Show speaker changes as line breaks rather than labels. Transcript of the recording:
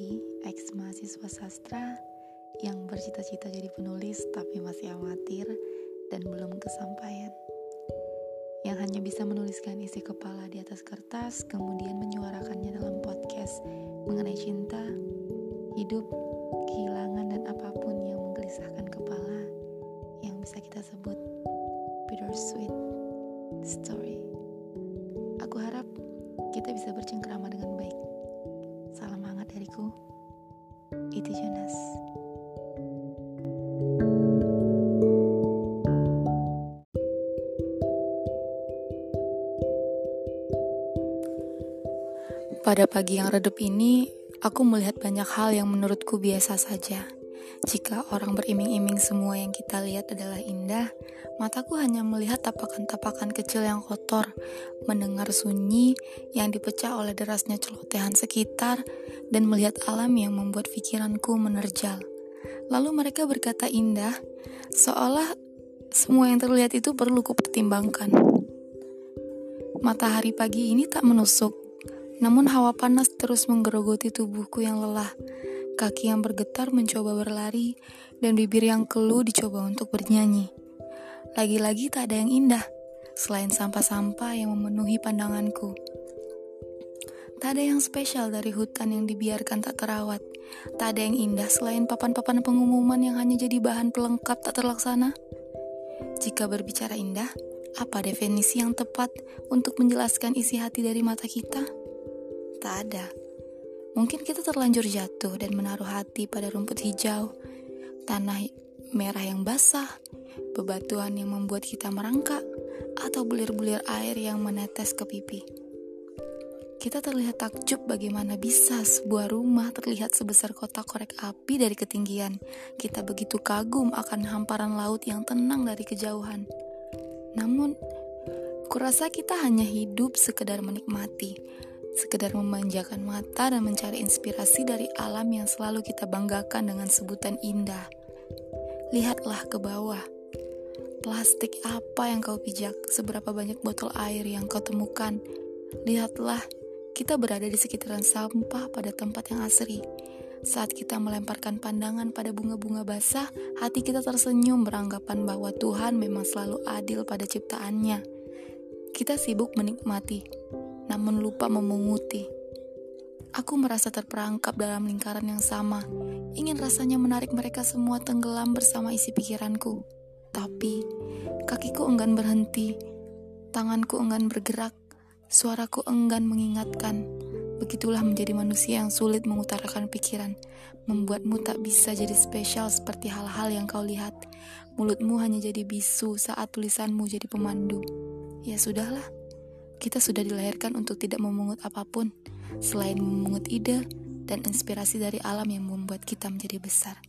Rizky, ex mahasiswa sastra yang bercita-cita jadi penulis tapi masih amatir dan belum kesampaian. Yang hanya bisa menuliskan isi kepala di atas kertas, kemudian menyuarakannya dalam podcast mengenai cinta, hidup, kehilangan, dan apa pun yang menggelisahkan kepala yang bisa kita sebut bittersweet story. Aku harap kita bisa bercengkrama dengan baik. Dariku. Itu Jonas. Pada pagi yang redup ini, aku melihat banyak hal yang menurutku biasa saja. Jika orang beriming-iming semua yang kita lihat adalah indah, mataku hanya melihat tapakan-tapakan kecil yang kotor, mendengar sunyi yang dipecah oleh derasnya celotehan sekitar, dan melihat alam yang membuat pikiranku menerjal. Lalu mereka berkata indah, seolah semua yang terlihat itu perlu kupertimbangkan. Matahari pagi ini tak menusuk, namun hawa panas terus menggerogoti tubuhku yang lelah. Kaki yang bergetar mencoba berlari, dan bibir yang keluh dicoba untuk bernyanyi. Lagi-lagi tak ada yang indah, selain sampah-sampah yang memenuhi pandanganku. Tak ada yang spesial dari hutan yang dibiarkan tak terawat. Tak ada yang indah selain papan-papan pengumuman yang hanya jadi bahan pelengkap tak terlaksana. Jika berbicara indah, apa definisi yang tepat untuk menjelaskan isi hati dari mata kita? Tak ada. Mungkin kita terlanjur jatuh dan menaruh hati pada rumput hijau, tanah merah yang basah, bebatuan yang membuat kita merangkak, atau bulir-bulir air yang menetes ke pipi. Kita terlihat takjub bagaimana bisa sebuah rumah terlihat sebesar kotak korek api dari ketinggian. Kita begitu kagum akan hamparan laut yang tenang dari kejauhan. Namun, kurasa kita hanya hidup sekedar menikmati, sekedar memanjakan mata dan mencari inspirasi dari alam yang selalu kita banggakan dengan sebutan indah. Lihatlah ke bawah. Plastik apa yang kau pijak? Seberapa banyak botol air yang kau temukan? Lihatlah, kita berada di sekitaran sampah pada tempat yang asri. Saat kita melemparkan pandangan pada bunga-bunga basah, hati kita tersenyum beranggapan bahwa Tuhan memang selalu adil pada ciptaannya. Kita sibuk menikmati, namun lupa memunguti. Aku merasa terperangkap dalam lingkaran yang sama, ingin rasanya menarik mereka semua tenggelam bersama isi pikiranku. Tapi, kakiku enggan berhenti, tanganku enggan bergerak, suaraku enggan mengingatkan. Begitulah menjadi manusia yang sulit mengutarakan pikiran, membuatmu tak bisa jadi spesial seperti hal-hal yang kau lihat. Mulutmu hanya jadi bisu saat tulisanmu jadi pemandu. Ya sudahlah. Kita sudah dilahirkan untuk tidak memungut apa pun selain memungut ide dan inspirasi dari alam yang membuat kita menjadi besar.